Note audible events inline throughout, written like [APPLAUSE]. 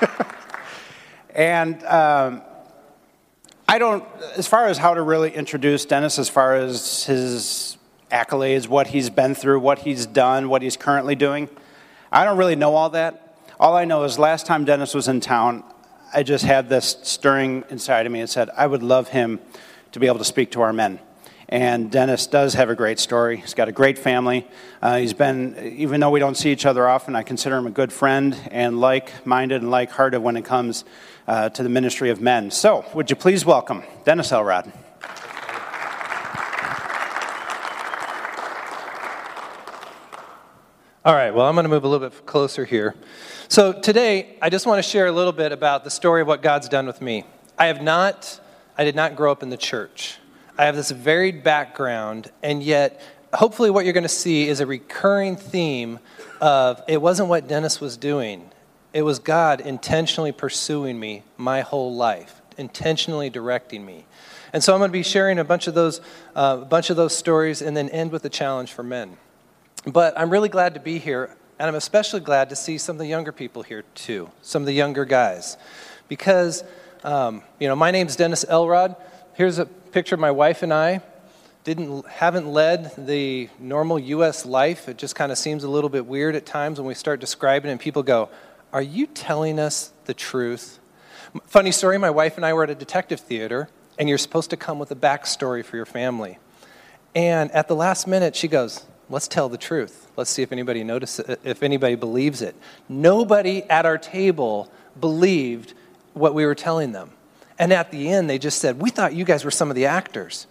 [LAUGHS] and um, I don't, as far as how to really introduce Dennis, as far as his accolades, what he's been through, what he's done, what he's currently doing, I don't really know all that. All I know is last time Dennis was in town, I just had this stirring inside of me and said, I would love him to be able to speak to our men. And Dennis does have a great story. He's got a great family. Uh, he's been, even though we don't see each other often, I consider him a good friend and like minded and like hearted when it comes uh, to the ministry of men. So, would you please welcome Dennis Elrod? All right, well, I'm going to move a little bit closer here. So, today, I just want to share a little bit about the story of what God's done with me. I have not, I did not grow up in the church. I have this varied background, and yet, hopefully, what you're going to see is a recurring theme of it wasn't what Dennis was doing, it was God intentionally pursuing me my whole life, intentionally directing me. And so I'm going to be sharing a bunch of those, uh, a bunch of those stories, and then end with a challenge for men. But I'm really glad to be here, and I'm especially glad to see some of the younger people here too, some of the younger guys, because um, you know my name's Dennis Elrod. Here's a picture my wife and I. Didn't haven't led the normal U.S. life. It just kind of seems a little bit weird at times when we start describing it, and people go, are you telling us the truth? Funny story my wife and I were at a detective theater, and you're supposed to come with a backstory for your family. And at the last minute, she goes, Let's tell the truth. Let's see if anybody notices, if anybody believes it. Nobody at our table believed what we were telling them. And at the end, they just said, We thought you guys were some of the actors.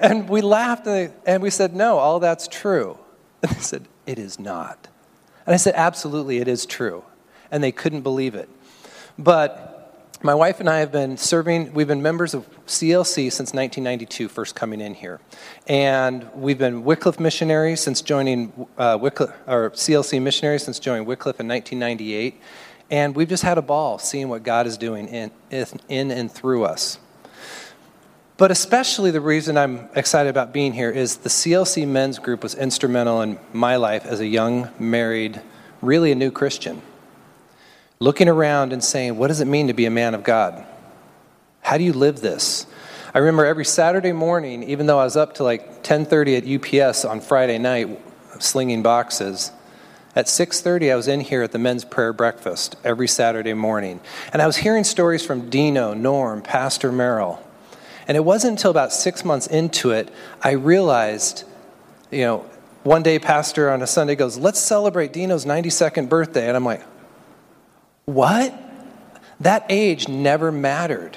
And we laughed and we said, No, all that's true. [LAUGHS] And they said, It is not. And I said, Absolutely, it is true and they couldn't believe it. But my wife and I have been serving, we've been members of CLC since 1992, first coming in here. And we've been Wycliffe missionaries since joining, uh, Wycliffe, or CLC missionaries since joining Wycliffe in 1998. And we've just had a ball seeing what God is doing in, in and through us. But especially the reason I'm excited about being here is the CLC men's group was instrumental in my life as a young, married, really a new Christian looking around and saying, What does it mean to be a man of God? How do you live this? I remember every Saturday morning, even though I was up to like 10:30 at UPS on Friday night slinging boxes, at 6:30 I was in here at the men's prayer breakfast every Saturday morning. And I was hearing stories from Dino, Norm, Pastor Merrill. And it wasn't until about 6 months into it I realized, you know, one day pastor on a Sunday goes, "Let's celebrate Dino's 92nd birthday." And I'm like, what? That age never mattered.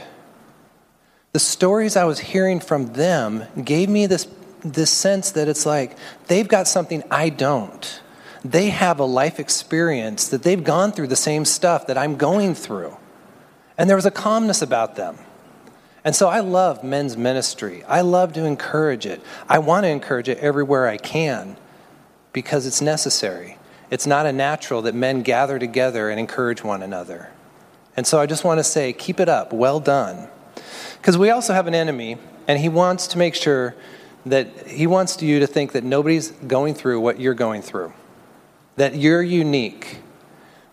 The stories I was hearing from them gave me this, this sense that it's like they've got something I don't. They have a life experience that they've gone through the same stuff that I'm going through. And there was a calmness about them. And so I love men's ministry. I love to encourage it. I want to encourage it everywhere I can because it's necessary. It's not a natural that men gather together and encourage one another. And so I just want to say, keep it up. Well done. Because we also have an enemy, and he wants to make sure that he wants you to think that nobody's going through what you're going through, that you're unique,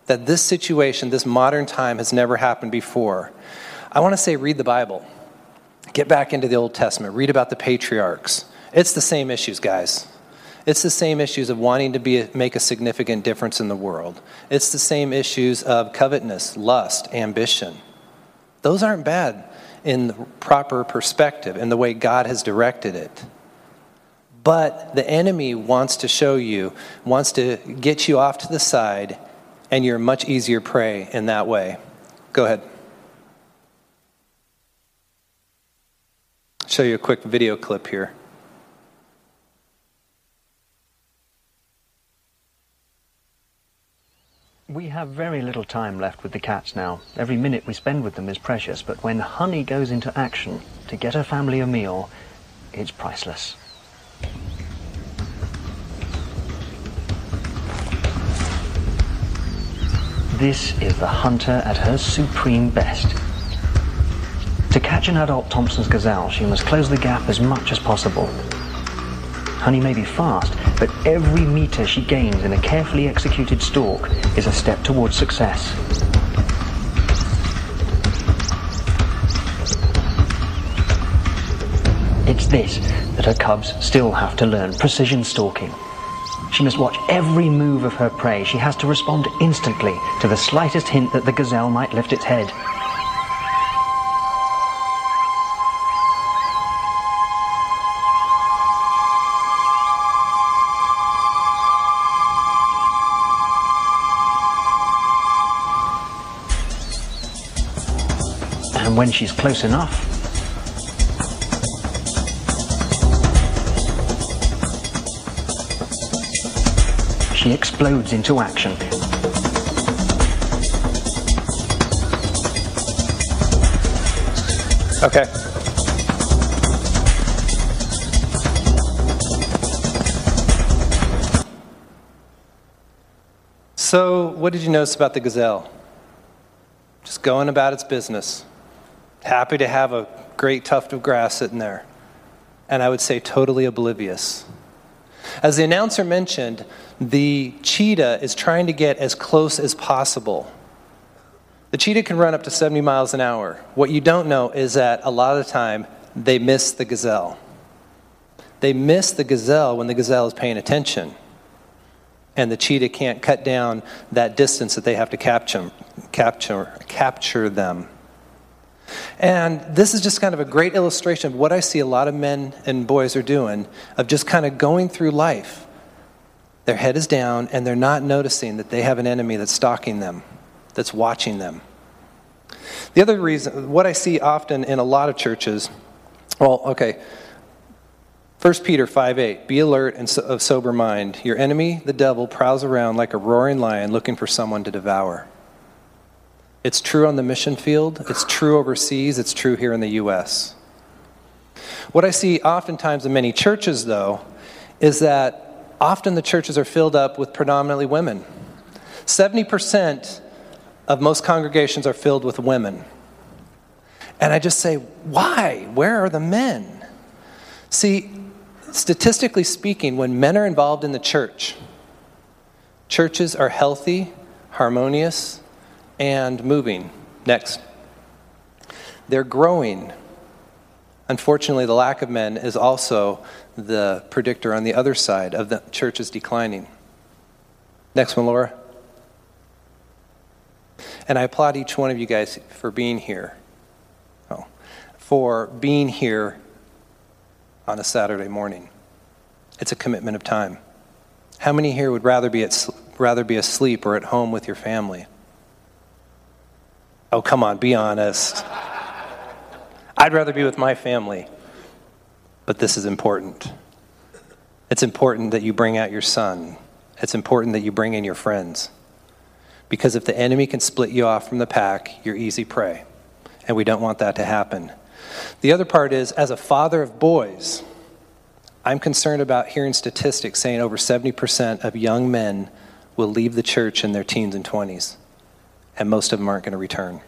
that this situation, this modern time, has never happened before. I want to say, read the Bible. Get back into the Old Testament. Read about the patriarchs. It's the same issues, guys. It's the same issues of wanting to be, make a significant difference in the world. It's the same issues of covetousness, lust, ambition. Those aren't bad in the proper perspective, in the way God has directed it. But the enemy wants to show you, wants to get you off to the side, and you're much easier prey in that way. Go ahead. Show you a quick video clip here. We have very little time left with the cats now. Every minute we spend with them is precious, but when Honey goes into action to get her family a meal, it's priceless. This is the hunter at her supreme best. To catch an adult Thompson's gazelle, she must close the gap as much as possible. Honey may be fast, but every meter she gains in a carefully executed stalk is a step towards success. This that her cubs still have to learn precision stalking. She must watch every move of her prey. She has to respond instantly to the slightest hint that the gazelle might lift its head. And when she's close enough, she explodes into action. Okay. So, what did you notice about the gazelle? Just going about its business. Happy to have a great tuft of grass sitting there. And I would say totally oblivious. As the announcer mentioned, the cheetah is trying to get as close as possible. The cheetah can run up to 70 miles an hour. What you don't know is that a lot of the time they miss the gazelle. They miss the gazelle when the gazelle is paying attention. And the cheetah can't cut down that distance that they have to capture, capture, capture them. And this is just kind of a great illustration of what I see a lot of men and boys are doing of just kind of going through life. Their head is down and they're not noticing that they have an enemy that's stalking them, that's watching them. The other reason, what I see often in a lot of churches, well, okay, 1 Peter 5 8, be alert and of sober mind. Your enemy, the devil, prowls around like a roaring lion looking for someone to devour. It's true on the mission field, it's true overseas, it's true here in the U.S. What I see oftentimes in many churches, though, is that often the churches are filled up with predominantly women. 70% of most congregations are filled with women. And I just say, why? Where are the men? See, statistically speaking, when men are involved in the church, churches are healthy, harmonious, and moving. Next. They're growing. Unfortunately, the lack of men is also the predictor on the other side of the church is declining. Next one, Laura. And I applaud each one of you guys for being here. Oh, for being here on a Saturday morning. It's a commitment of time. How many here would rather be, at, rather be asleep or at home with your family? Oh, come on, be honest. I'd rather be with my family. But this is important. It's important that you bring out your son. It's important that you bring in your friends. Because if the enemy can split you off from the pack, you're easy prey. And we don't want that to happen. The other part is, as a father of boys, I'm concerned about hearing statistics saying over 70% of young men will leave the church in their teens and 20s and most of them aren't going to return.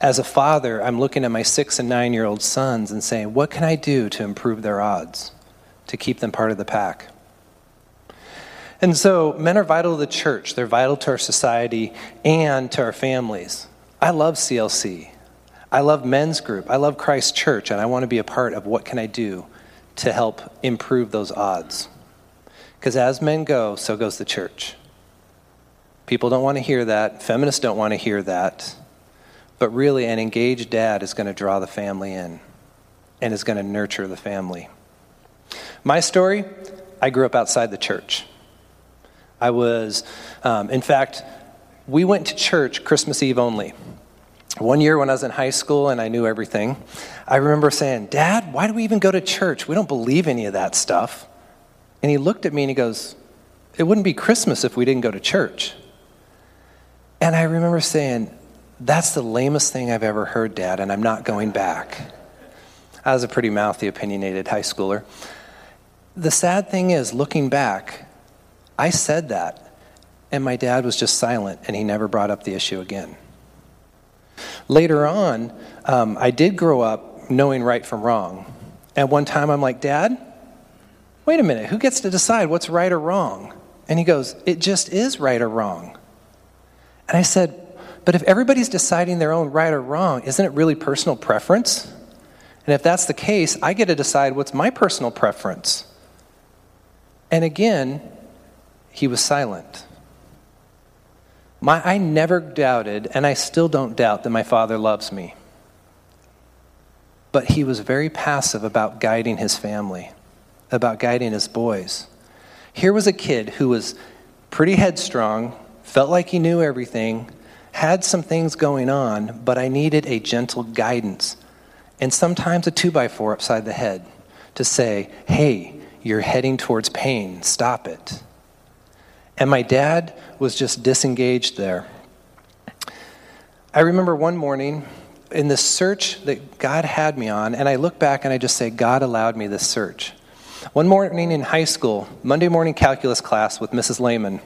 As a father, I'm looking at my six and nine year old sons and saying, what can I do to improve their odds, to keep them part of the pack? And so, men are vital to the church, they're vital to our society and to our families. I love CLC. I love men's group. I love Christ Church, and I want to be a part of what can I do to help improve those odds. Because as men go, so goes the church. People don't want to hear that. Feminists don't want to hear that. But really, an engaged dad is going to draw the family in and is going to nurture the family. My story I grew up outside the church. I was, um, in fact, we went to church Christmas Eve only. One year when I was in high school and I knew everything, I remember saying, Dad, why do we even go to church? We don't believe any of that stuff. And he looked at me and he goes, It wouldn't be Christmas if we didn't go to church. And I remember saying, That's the lamest thing I've ever heard, Dad, and I'm not going back. I was a pretty mouthy, opinionated high schooler. The sad thing is, looking back, I said that, and my dad was just silent, and he never brought up the issue again. Later on, um, I did grow up knowing right from wrong. And one time I'm like, Dad, wait a minute, who gets to decide what's right or wrong? And he goes, It just is right or wrong. And I said, But if everybody's deciding their own right or wrong, isn't it really personal preference? And if that's the case, I get to decide what's my personal preference. And again, he was silent. My, I never doubted, and I still don't doubt, that my father loves me. But he was very passive about guiding his family, about guiding his boys. Here was a kid who was pretty headstrong, felt like he knew everything, had some things going on, but I needed a gentle guidance and sometimes a two by four upside the head to say, hey, you're heading towards pain, stop it. And my dad was just disengaged there. I remember one morning in this search that God had me on, and I look back and I just say, God allowed me this search. One morning in high school, Monday morning calculus class with Mrs. Lehman,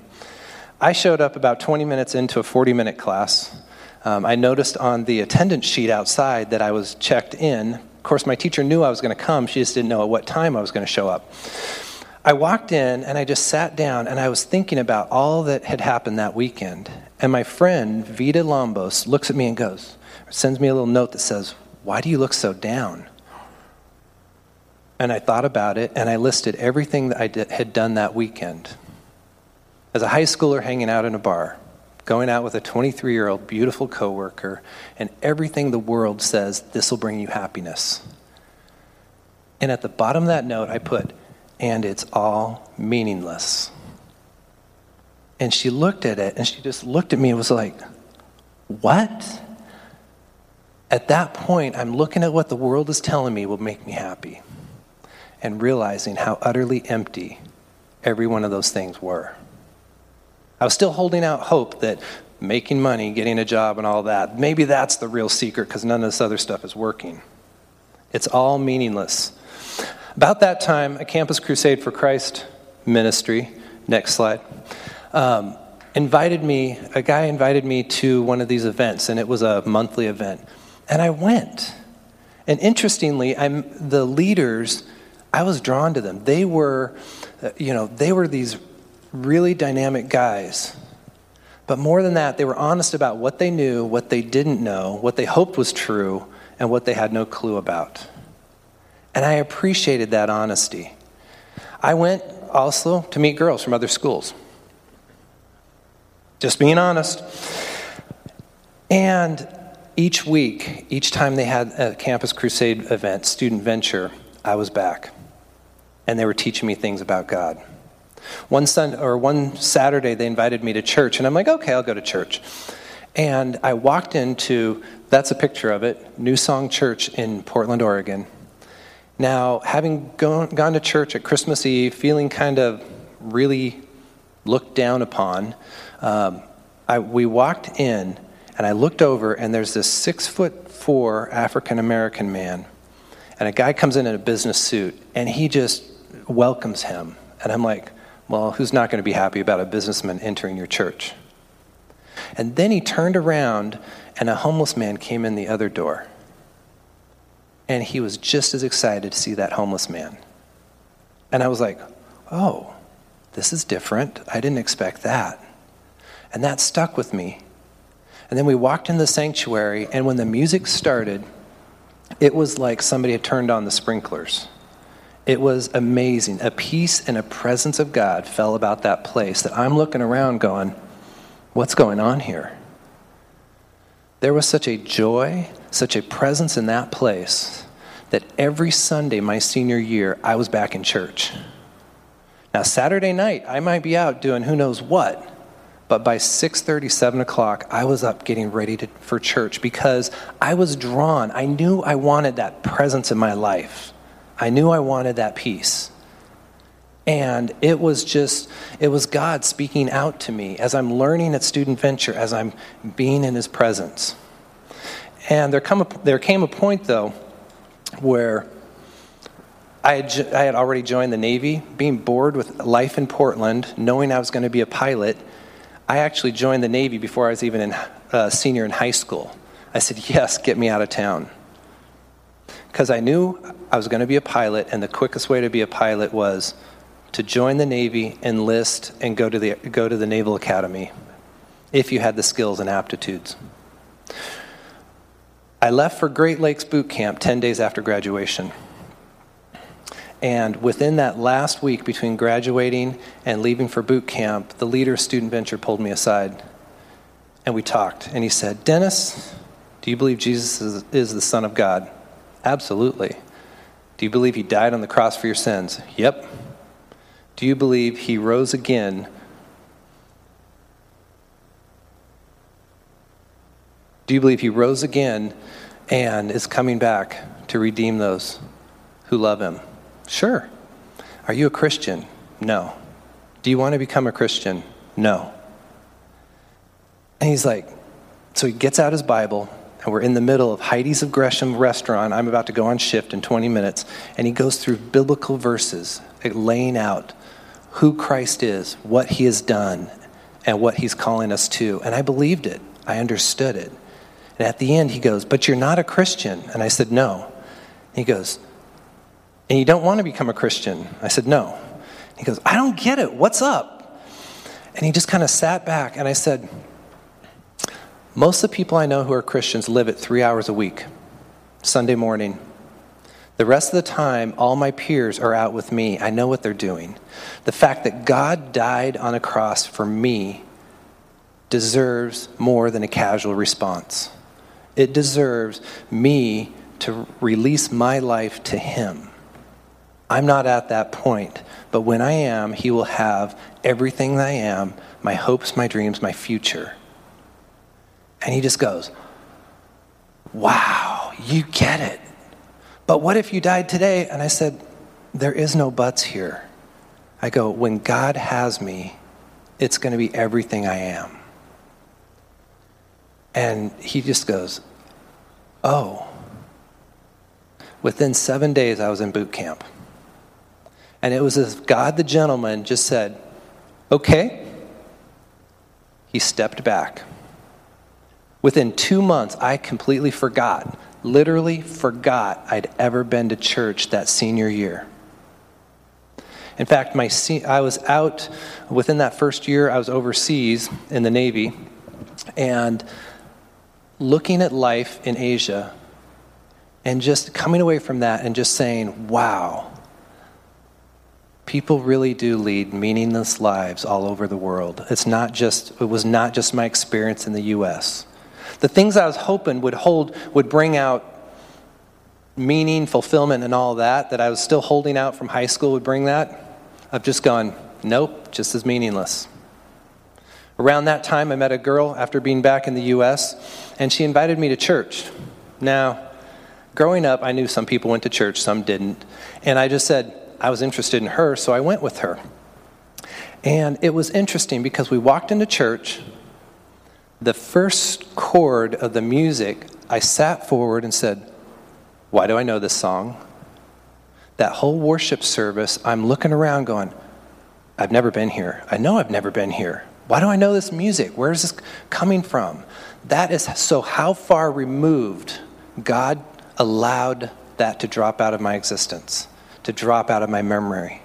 I showed up about 20 minutes into a 40 minute class. Um, I noticed on the attendance sheet outside that I was checked in. Of course, my teacher knew I was going to come, she just didn't know at what time I was going to show up. I walked in and I just sat down and I was thinking about all that had happened that weekend. And my friend, Vita Lombos, looks at me and goes, sends me a little note that says, Why do you look so down? And I thought about it and I listed everything that I had done that weekend. As a high schooler hanging out in a bar, going out with a 23 year old beautiful coworker, and everything the world says this will bring you happiness. And at the bottom of that note, I put, and it's all meaningless. And she looked at it and she just looked at me and was like, What? At that point, I'm looking at what the world is telling me will make me happy and realizing how utterly empty every one of those things were. I was still holding out hope that making money, getting a job, and all that, maybe that's the real secret because none of this other stuff is working. It's all meaningless. About that time, a Campus Crusade for Christ ministry, next slide, um, invited me, a guy invited me to one of these events, and it was a monthly event. And I went. And interestingly, I'm, the leaders, I was drawn to them. They were, uh, you know, they were these really dynamic guys. But more than that, they were honest about what they knew, what they didn't know, what they hoped was true, and what they had no clue about. And I appreciated that honesty. I went also to meet girls from other schools. Just being honest. And each week, each time they had a Campus Crusade event, Student Venture, I was back. And they were teaching me things about God. One Sunday, or one Saturday, they invited me to church, and I'm like, okay, I'll go to church. And I walked into, that's a picture of it, New Song Church in Portland, Oregon. Now, having gone, gone to church at Christmas Eve, feeling kind of really looked down upon, um, I, we walked in and I looked over, and there's this six foot four African American man. And a guy comes in in a business suit, and he just welcomes him. And I'm like, well, who's not going to be happy about a businessman entering your church? And then he turned around, and a homeless man came in the other door. And he was just as excited to see that homeless man. And I was like, oh, this is different. I didn't expect that. And that stuck with me. And then we walked in the sanctuary, and when the music started, it was like somebody had turned on the sprinklers. It was amazing. A peace and a presence of God fell about that place that I'm looking around going, what's going on here? There was such a joy such a presence in that place that every Sunday my senior year, I was back in church. Now, Saturday night, I might be out doing who knows what, but by 6.30 7 o'clock i was up getting ready to, for church because i was drawn i knew i wanted that presence in my life i knew i wanted that peace and it was just it was god speaking out to me as i'm learning at student venture as i'm being in his presence and there, come a, there came a point, though, where I had, I had already joined the Navy, being bored with life in Portland, knowing I was going to be a pilot. I actually joined the Navy before I was even a uh, senior in high school. I said, Yes, get me out of town. Because I knew I was going to be a pilot, and the quickest way to be a pilot was to join the Navy, enlist, and go to the, go to the Naval Academy if you had the skills and aptitudes. I left for Great Lakes Boot Camp 10 days after graduation. And within that last week between graduating and leaving for boot camp, the leader of Student Venture pulled me aside and we talked. And he said, Dennis, do you believe Jesus is, is the Son of God? Absolutely. Do you believe he died on the cross for your sins? Yep. Do you believe he rose again? Do you believe he rose again and is coming back to redeem those who love him? Sure. Are you a Christian? No. Do you want to become a Christian? No. And he's like, so he gets out his Bible, and we're in the middle of Heidi's of Gresham restaurant. I'm about to go on shift in 20 minutes, and he goes through biblical verses, eh, laying out who Christ is, what he has done, and what he's calling us to. And I believed it, I understood it. And at the end, he goes, But you're not a Christian. And I said, No. He goes, and you don't want to become a Christian? I said, No. He goes, I don't get it. What's up? And he just kind of sat back, and I said, Most of the people I know who are Christians live at three hours a week, Sunday morning. The rest of the time, all my peers are out with me. I know what they're doing. The fact that God died on a cross for me deserves more than a casual response. It deserves me to release my life to Him. I'm not at that point, but when I am, He will have everything I am my hopes, my dreams, my future. And He just goes, Wow, you get it. But what if you died today? And I said, There is no buts here. I go, When God has me, it's going to be everything I am. And he just goes, Oh. Within seven days, I was in boot camp. And it was as God the gentleman just said, Okay. He stepped back. Within two months, I completely forgot, literally forgot I'd ever been to church that senior year. In fact, my, I was out within that first year, I was overseas in the Navy, and looking at life in Asia and just coming away from that and just saying, wow, people really do lead meaningless lives all over the world. It's not just, it was not just my experience in the U.S. The things I was hoping would hold, would bring out meaning, fulfillment, and all that, that I was still holding out from high school would bring that. I've just gone, nope, just as meaningless. Around that time, I met a girl after being back in the U.S., and she invited me to church. Now, growing up, I knew some people went to church, some didn't. And I just said, I was interested in her, so I went with her. And it was interesting because we walked into church. The first chord of the music, I sat forward and said, Why do I know this song? That whole worship service, I'm looking around going, I've never been here. I know I've never been here. Why do I know this music? Where is this coming from? That is so how far removed God allowed that to drop out of my existence to drop out of my memory.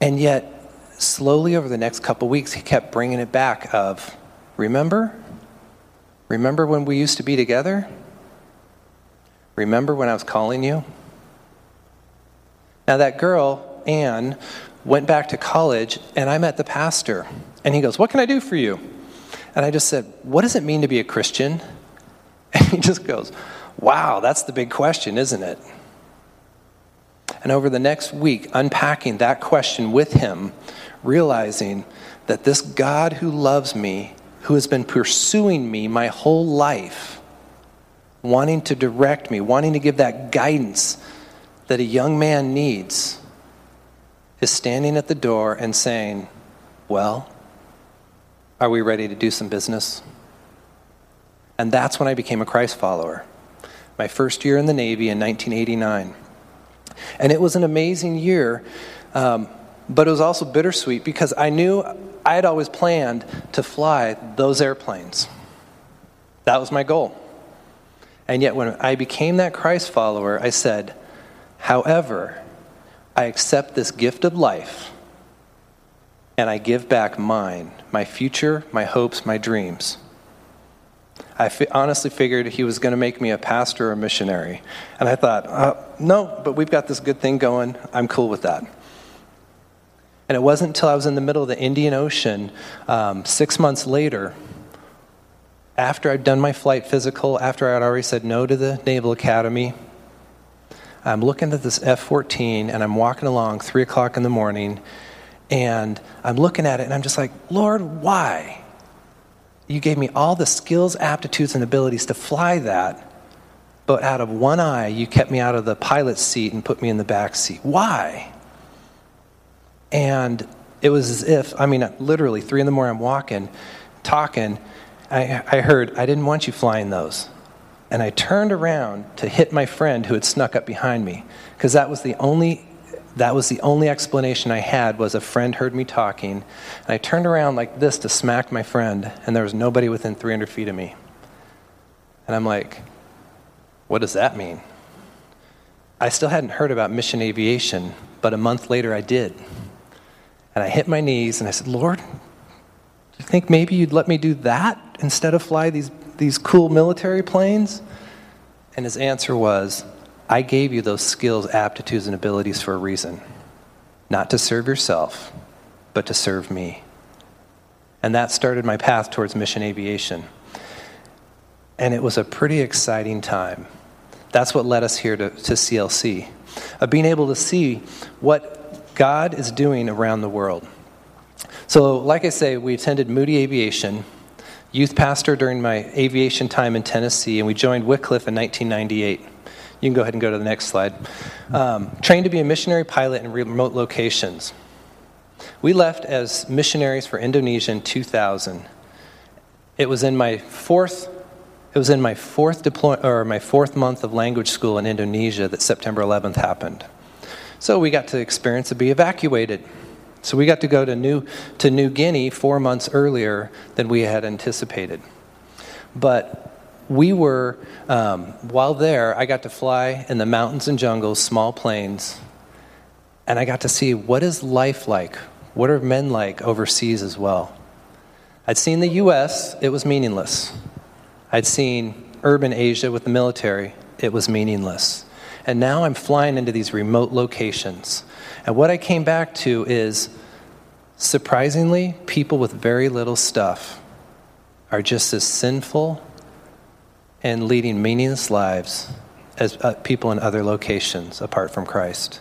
And yet, slowly over the next couple weeks, he kept bringing it back of, remember? Remember when we used to be together? Remember when I was calling you? Now, that girl, Anne, went back to college, and I met the pastor. And he goes, What can I do for you? And I just said, What does it mean to be a Christian? [LAUGHS] And he just goes, Wow, that's the big question, isn't it? And over the next week, unpacking that question with him, realizing that this God who loves me, who has been pursuing me my whole life, wanting to direct me, wanting to give that guidance that a young man needs, is standing at the door and saying, Well, are we ready to do some business? And that's when I became a Christ follower. My first year in the Navy in 1989. And it was an amazing year, um, but it was also bittersweet because I knew I had always planned to fly those airplanes. That was my goal. And yet, when I became that Christ follower, I said, however, I accept this gift of life and I give back mine, my future, my hopes, my dreams. I fi- honestly figured he was going to make me a pastor or a missionary. And I thought, uh, no, but we've got this good thing going. I'm cool with that. And it wasn't until I was in the middle of the Indian Ocean, um, six months later, after I'd done my flight physical, after I'd already said no to the Naval Academy, I'm looking at this F 14 and I'm walking along, 3 o'clock in the morning, and I'm looking at it and I'm just like, Lord, why? You gave me all the skills, aptitudes, and abilities to fly that, but out of one eye, you kept me out of the pilot's seat and put me in the back seat. Why? And it was as if, I mean, literally, three in the morning, I'm walking, talking. I, I heard, I didn't want you flying those. And I turned around to hit my friend who had snuck up behind me, because that was the only that was the only explanation I had was a friend heard me talking. And I turned around like this to smack my friend, and there was nobody within 300 feet of me. And I'm like, what does that mean? I still hadn't heard about mission aviation, but a month later I did. And I hit my knees and I said, Lord, do you think maybe you'd let me do that instead of fly these, these cool military planes? And his answer was, I gave you those skills, aptitudes, and abilities for a reason. Not to serve yourself, but to serve me. And that started my path towards mission aviation. And it was a pretty exciting time. That's what led us here to, to CLC. Of being able to see what God is doing around the world. So, like I say, we attended Moody Aviation, youth pastor during my aviation time in Tennessee, and we joined Wycliffe in 1998. You can go ahead and go to the next slide. Um, trained to be a missionary pilot in remote locations. We left as missionaries for Indonesia in 2000. It was in my fourth. It was in my fourth deploy, or my fourth month of language school in Indonesia that September 11th happened. So we got to experience to be evacuated. So we got to go to New, to New Guinea four months earlier than we had anticipated. But we were, um, while there, I got to fly in the mountains and jungles, small planes, and I got to see what is life like? What are men like overseas as well? I'd seen the US, it was meaningless. I'd seen urban Asia with the military, it was meaningless. And now I'm flying into these remote locations. And what I came back to is surprisingly, people with very little stuff are just as sinful and leading meaningless lives as uh, people in other locations apart from Christ.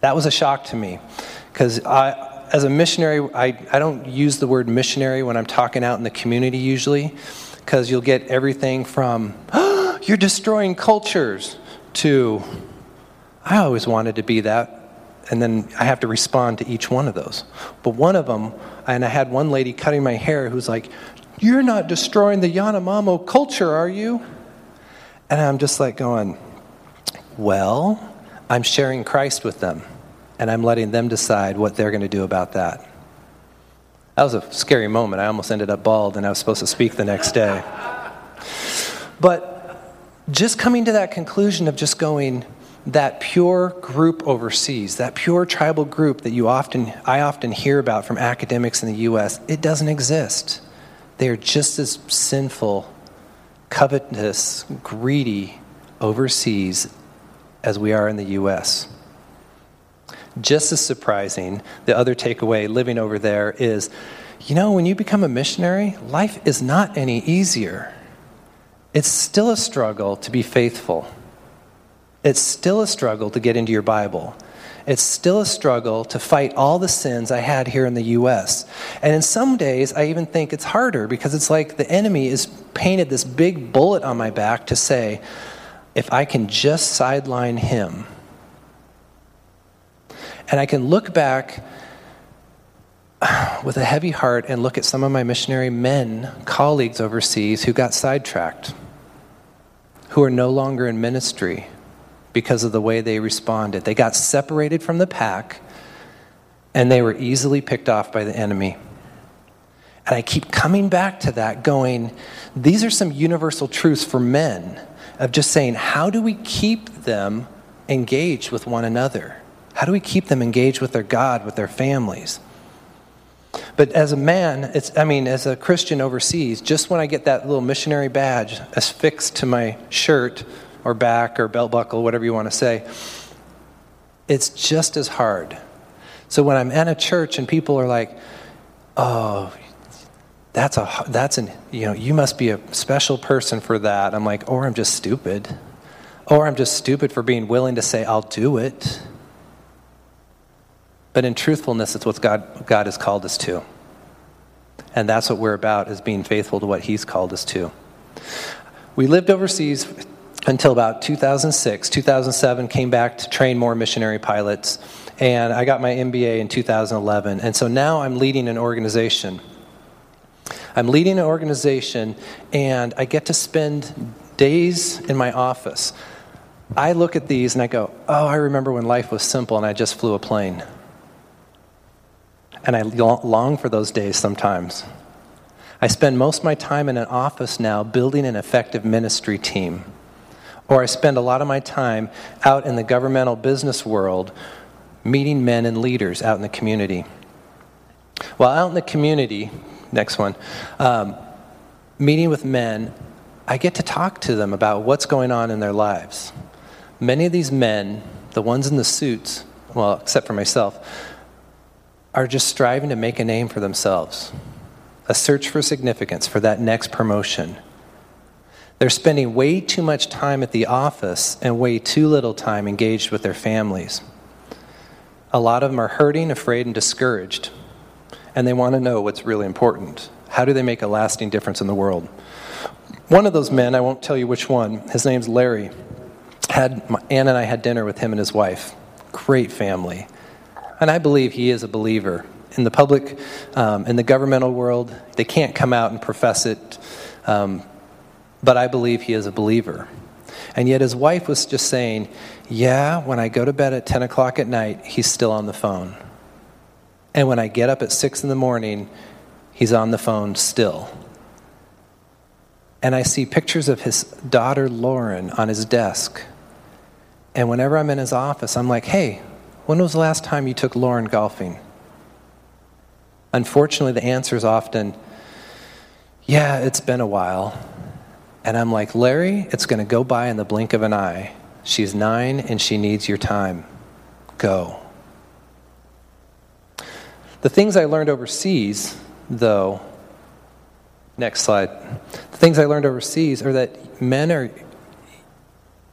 That was a shock to me because as a missionary, I, I don't use the word missionary when I'm talking out in the community usually because you'll get everything from, oh, [GASPS] you're destroying cultures to, I always wanted to be that. And then I have to respond to each one of those. But one of them, and I had one lady cutting my hair who's like, You're not destroying the Yanomamo culture, are you? And I'm just like going, Well, I'm sharing Christ with them, and I'm letting them decide what they're going to do about that. That was a scary moment. I almost ended up bald, and I was supposed to speak the next day. But just coming to that conclusion of just going, that pure group overseas, that pure tribal group that you often, I often hear about from academics in the U.S., it doesn't exist. They are just as sinful, covetous, greedy overseas as we are in the U.S. Just as surprising, the other takeaway living over there is you know, when you become a missionary, life is not any easier. It's still a struggle to be faithful. It's still a struggle to get into your Bible. It's still a struggle to fight all the sins I had here in the US. And in some days, I even think it's harder because it's like the enemy is painted this big bullet on my back to say, if I can just sideline him, and I can look back [SIGHS] with a heavy heart and look at some of my missionary men, colleagues overseas who got sidetracked who are no longer in ministry because of the way they responded. They got separated from the pack and they were easily picked off by the enemy. And I keep coming back to that, going, these are some universal truths for men of just saying, how do we keep them engaged with one another? How do we keep them engaged with their God, with their families? But as a man, it's, I mean, as a Christian overseas, just when I get that little missionary badge affixed to my shirt or back or belt buckle, whatever you want to say, it's just as hard. So when I'm in a church and people are like, oh, that's a that's an you know you must be a special person for that i'm like or i'm just stupid or i'm just stupid for being willing to say i'll do it but in truthfulness it's what god god has called us to. And that's what we're about is being faithful to what he's called us to. We lived overseas until about 2006 2007 came back to train more missionary pilots. And i got my mba in 2011 and so now i'm leading an organization. I'm leading an organization and I get to spend days in my office. I look at these and I go, oh, I remember when life was simple and I just flew a plane. And I long for those days sometimes. I spend most of my time in an office now building an effective ministry team. Or I spend a lot of my time out in the governmental business world meeting men and leaders out in the community. While out in the community, next one. Um, meeting with men, I get to talk to them about what's going on in their lives. Many of these men, the ones in the suits, well, except for myself, are just striving to make a name for themselves, a search for significance for that next promotion. They're spending way too much time at the office and way too little time engaged with their families. A lot of them are hurting, afraid, and discouraged and they want to know what's really important. How do they make a lasting difference in the world? One of those men, I won't tell you which one, his name's Larry, had Ann and I had dinner with him and his wife. Great family. And I believe he is a believer. In the public, um, in the governmental world, they can't come out and profess it, um, but I believe he is a believer. And yet his wife was just saying, Yeah, when I go to bed at 10 o'clock at night, he's still on the phone. And when I get up at six in the morning, he's on the phone still. And I see pictures of his daughter Lauren on his desk. And whenever I'm in his office, I'm like, hey, when was the last time you took Lauren golfing? Unfortunately, the answer is often, yeah, it's been a while. And I'm like, Larry, it's going to go by in the blink of an eye. She's nine and she needs your time. Go. The things I learned overseas, though, next slide. The things I learned overseas are that men are,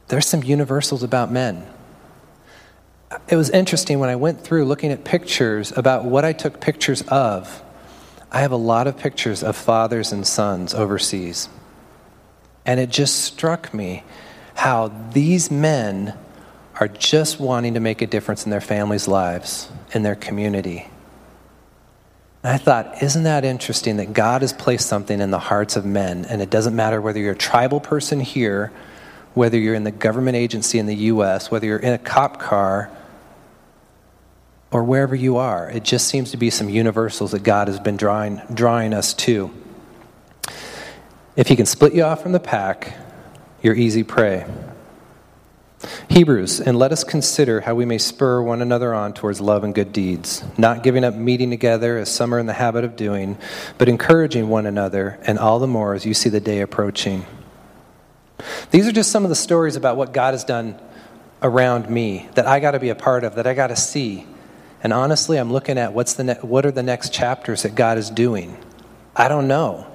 there's some universals about men. It was interesting when I went through looking at pictures about what I took pictures of. I have a lot of pictures of fathers and sons overseas. And it just struck me how these men are just wanting to make a difference in their families' lives, in their community. And I thought, isn't that interesting that God has placed something in the hearts of men, and it doesn't matter whether you're a tribal person here, whether you're in the government agency in the U.S., whether you're in a cop car, or wherever you are. It just seems to be some universals that God has been drawing, drawing us to. If He can split you off from the pack, you're easy prey. Hebrews, and let us consider how we may spur one another on towards love and good deeds, not giving up meeting together as some are in the habit of doing, but encouraging one another, and all the more as you see the day approaching. These are just some of the stories about what God has done around me that I got to be a part of, that I got to see. And honestly, I'm looking at what's the ne- what are the next chapters that God is doing. I don't know.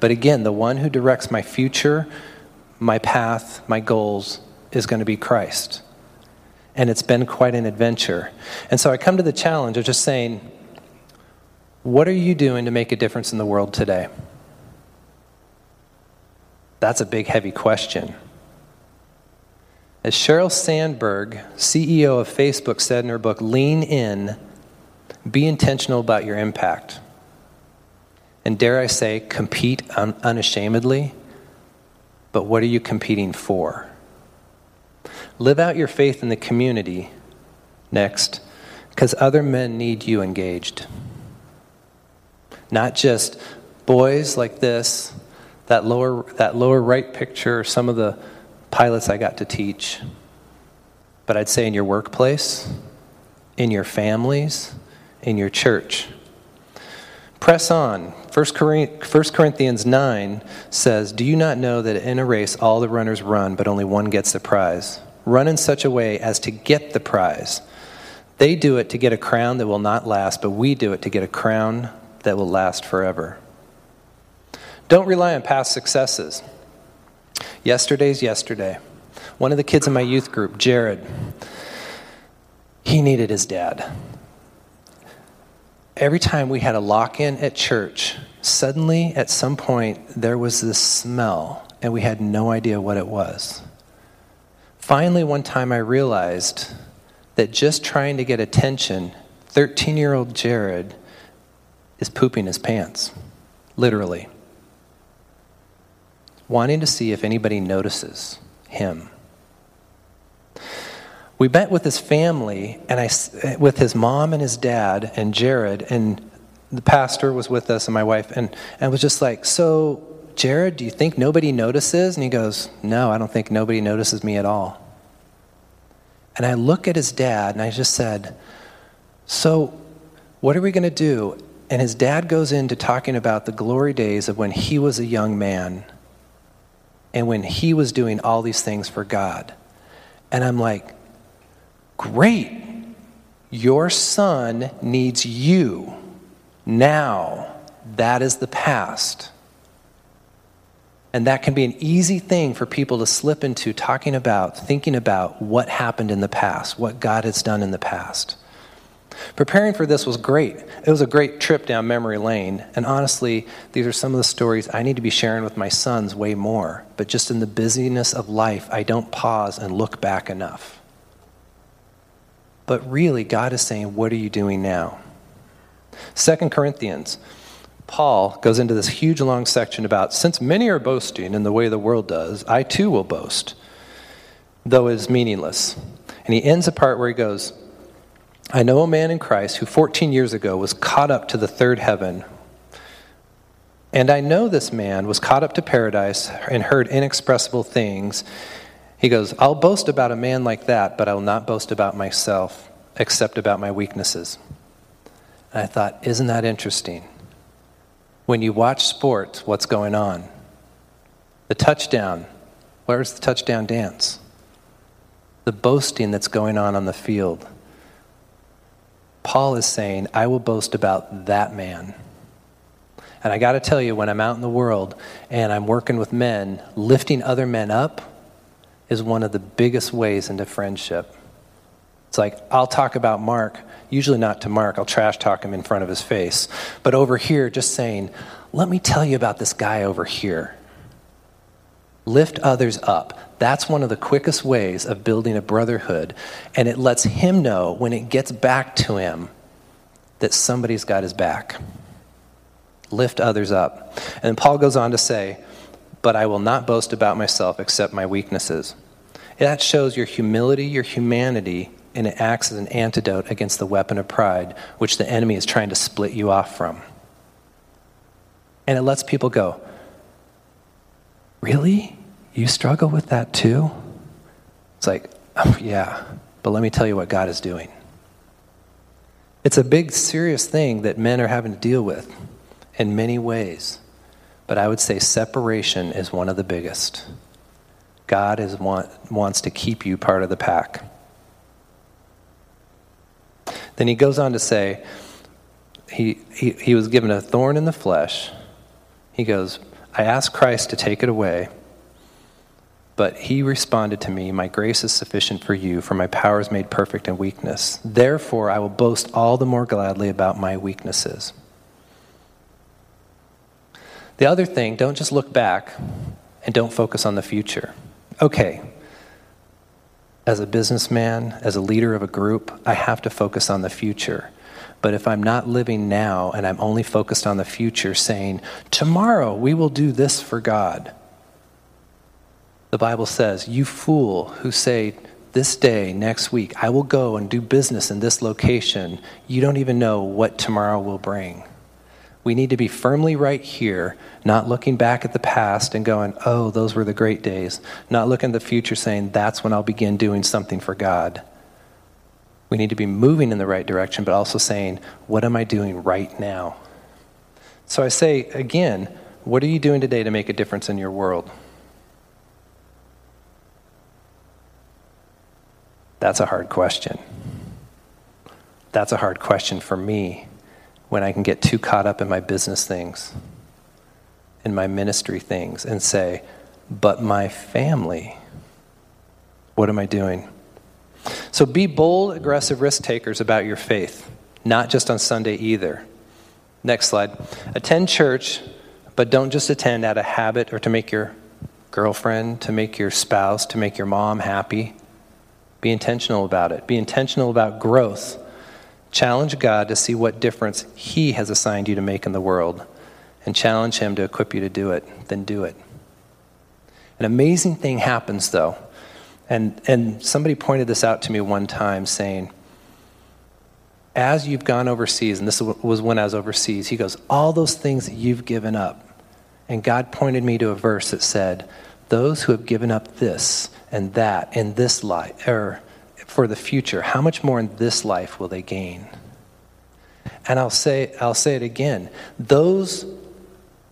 But again, the one who directs my future, my path, my goals is going to be Christ. And it's been quite an adventure. And so I come to the challenge of just saying, what are you doing to make a difference in the world today? That's a big, heavy question. As Sheryl Sandberg, CEO of Facebook, said in her book, Lean In, be intentional about your impact. And dare I say, compete un- unashamedly. But what are you competing for? Live out your faith in the community next, because other men need you engaged. Not just boys like this, that lower, that lower right picture, some of the pilots I got to teach, but I'd say in your workplace, in your families, in your church. Press on. 1 Corinthians 9 says, Do you not know that in a race all the runners run, but only one gets the prize? Run in such a way as to get the prize. They do it to get a crown that will not last, but we do it to get a crown that will last forever. Don't rely on past successes. Yesterday's yesterday. One of the kids in my youth group, Jared, he needed his dad. Every time we had a lock in at church, suddenly at some point there was this smell, and we had no idea what it was. Finally, one time I realized that just trying to get attention, 13 year old Jared is pooping his pants, literally, wanting to see if anybody notices him. We met with his family, and I, with his mom and his dad and Jared, and the pastor was with us and my wife, and, and was just like, So, Jared, do you think nobody notices? And he goes, No, I don't think nobody notices me at all. And I look at his dad and I just said, So, what are we going to do? And his dad goes into talking about the glory days of when he was a young man and when he was doing all these things for God. And I'm like, Great. Your son needs you now. That is the past. And that can be an easy thing for people to slip into talking about, thinking about what happened in the past, what God has done in the past. Preparing for this was great. It was a great trip down memory lane. And honestly, these are some of the stories I need to be sharing with my sons way more. But just in the busyness of life, I don't pause and look back enough. But really, God is saying, What are you doing now? Second Corinthians Paul goes into this huge long section about since many are boasting in the way the world does, I too will boast, though it is meaningless. And he ends a part where he goes, I know a man in Christ who 14 years ago was caught up to the third heaven. And I know this man was caught up to paradise and heard inexpressible things. He goes, I'll boast about a man like that, but I will not boast about myself, except about my weaknesses. And I thought, isn't that interesting? when you watch sports, what's going on? The touchdown. Where's the touchdown dance? The boasting that's going on on the field. Paul is saying, I will boast about that man. And I got to tell you, when I'm out in the world and I'm working with men, lifting other men up is one of the biggest ways into friendship. It's like, I'll talk about Mark, usually not to Mark, I'll trash talk him in front of his face. But over here, just saying, let me tell you about this guy over here. Lift others up. That's one of the quickest ways of building a brotherhood. And it lets him know when it gets back to him that somebody's got his back. Lift others up. And Paul goes on to say, But I will not boast about myself except my weaknesses. That shows your humility, your humanity, and it acts as an antidote against the weapon of pride, which the enemy is trying to split you off from. And it lets people go, Really? You struggle with that too? It's like, oh, yeah, but let me tell you what God is doing. It's a big, serious thing that men are having to deal with in many ways. But I would say separation is one of the biggest. God is want, wants to keep you part of the pack. Then he goes on to say, he, he, he was given a thorn in the flesh. He goes, I asked Christ to take it away, but he responded to me, My grace is sufficient for you, for my power is made perfect in weakness. Therefore, I will boast all the more gladly about my weaknesses. The other thing, don't just look back and don't focus on the future. Okay, as a businessman, as a leader of a group, I have to focus on the future. But if I'm not living now and I'm only focused on the future, saying, tomorrow we will do this for God, the Bible says, You fool who say, this day, next week, I will go and do business in this location, you don't even know what tomorrow will bring. We need to be firmly right here, not looking back at the past and going, oh, those were the great days. Not looking at the future saying, that's when I'll begin doing something for God. We need to be moving in the right direction, but also saying, what am I doing right now? So I say again, what are you doing today to make a difference in your world? That's a hard question. That's a hard question for me when I can get too caught up in my business things, in my ministry things, and say, but my family, what am I doing? So be bold, aggressive risk takers about your faith, not just on Sunday either. Next slide. Attend church, but don't just attend out of habit or to make your girlfriend, to make your spouse, to make your mom happy. Be intentional about it. Be intentional about growth. Challenge God to see what difference He has assigned you to make in the world, and challenge Him to equip you to do it. Then do it. An amazing thing happens, though. And, and somebody pointed this out to me one time, saying, as you've gone overseas, and this was when I was overseas, he goes, All those things that you've given up. And God pointed me to a verse that said, Those who have given up this and that in this life, or for the future, how much more in this life will they gain? And I'll say, I'll say it again. Those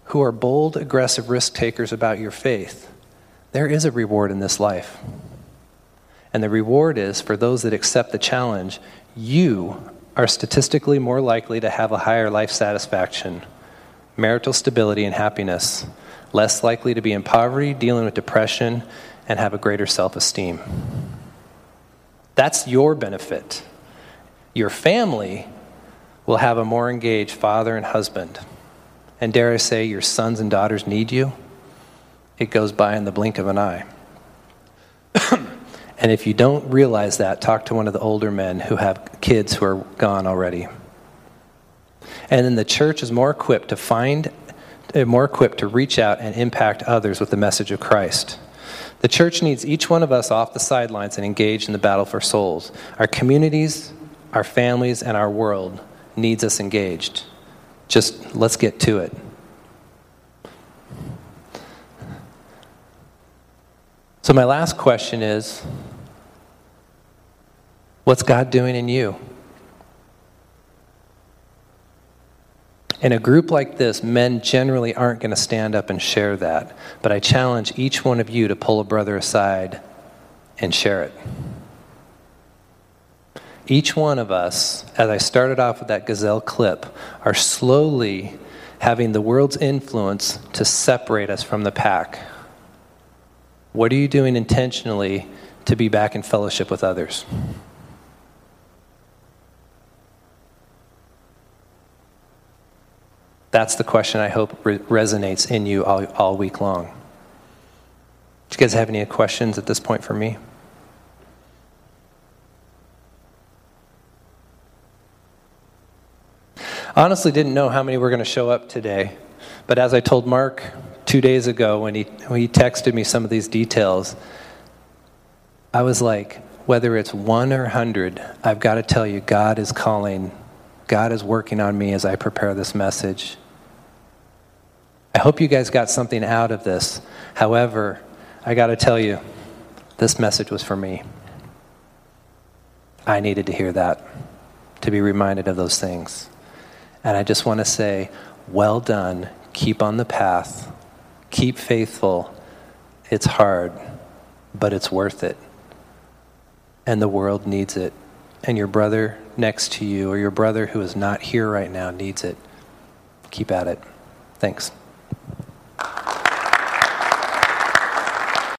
who are bold, aggressive risk takers about your faith, there is a reward in this life. And the reward is for those that accept the challenge, you are statistically more likely to have a higher life satisfaction, marital stability, and happiness, less likely to be in poverty, dealing with depression, and have a greater self esteem. That's your benefit. Your family will have a more engaged father and husband. And dare I say, your sons and daughters need you? It goes by in the blink of an eye. And if you don't realize that, talk to one of the older men who have kids who are gone already. And then the church is more equipped to find, uh, more equipped to reach out and impact others with the message of Christ. The church needs each one of us off the sidelines and engaged in the battle for souls. Our communities, our families, and our world needs us engaged. Just let's get to it. So, my last question is what's God doing in you? In a group like this, men generally aren't going to stand up and share that. But I challenge each one of you to pull a brother aside and share it. Each one of us, as I started off with that gazelle clip, are slowly having the world's influence to separate us from the pack. What are you doing intentionally to be back in fellowship with others? That's the question I hope re- resonates in you all, all week long. Do you guys have any questions at this point for me? Honestly, didn't know how many were going to show up today, but as I told Mark two days ago when he, when he texted me some of these details, I was like, whether it's one or hundred, I've got to tell you, God is calling God is working on me as I prepare this message. I hope you guys got something out of this. However, I got to tell you, this message was for me. I needed to hear that, to be reminded of those things. And I just want to say, well done. Keep on the path. Keep faithful. It's hard, but it's worth it. And the world needs it and your brother next to you or your brother who is not here right now needs it. Keep at it. Thanks.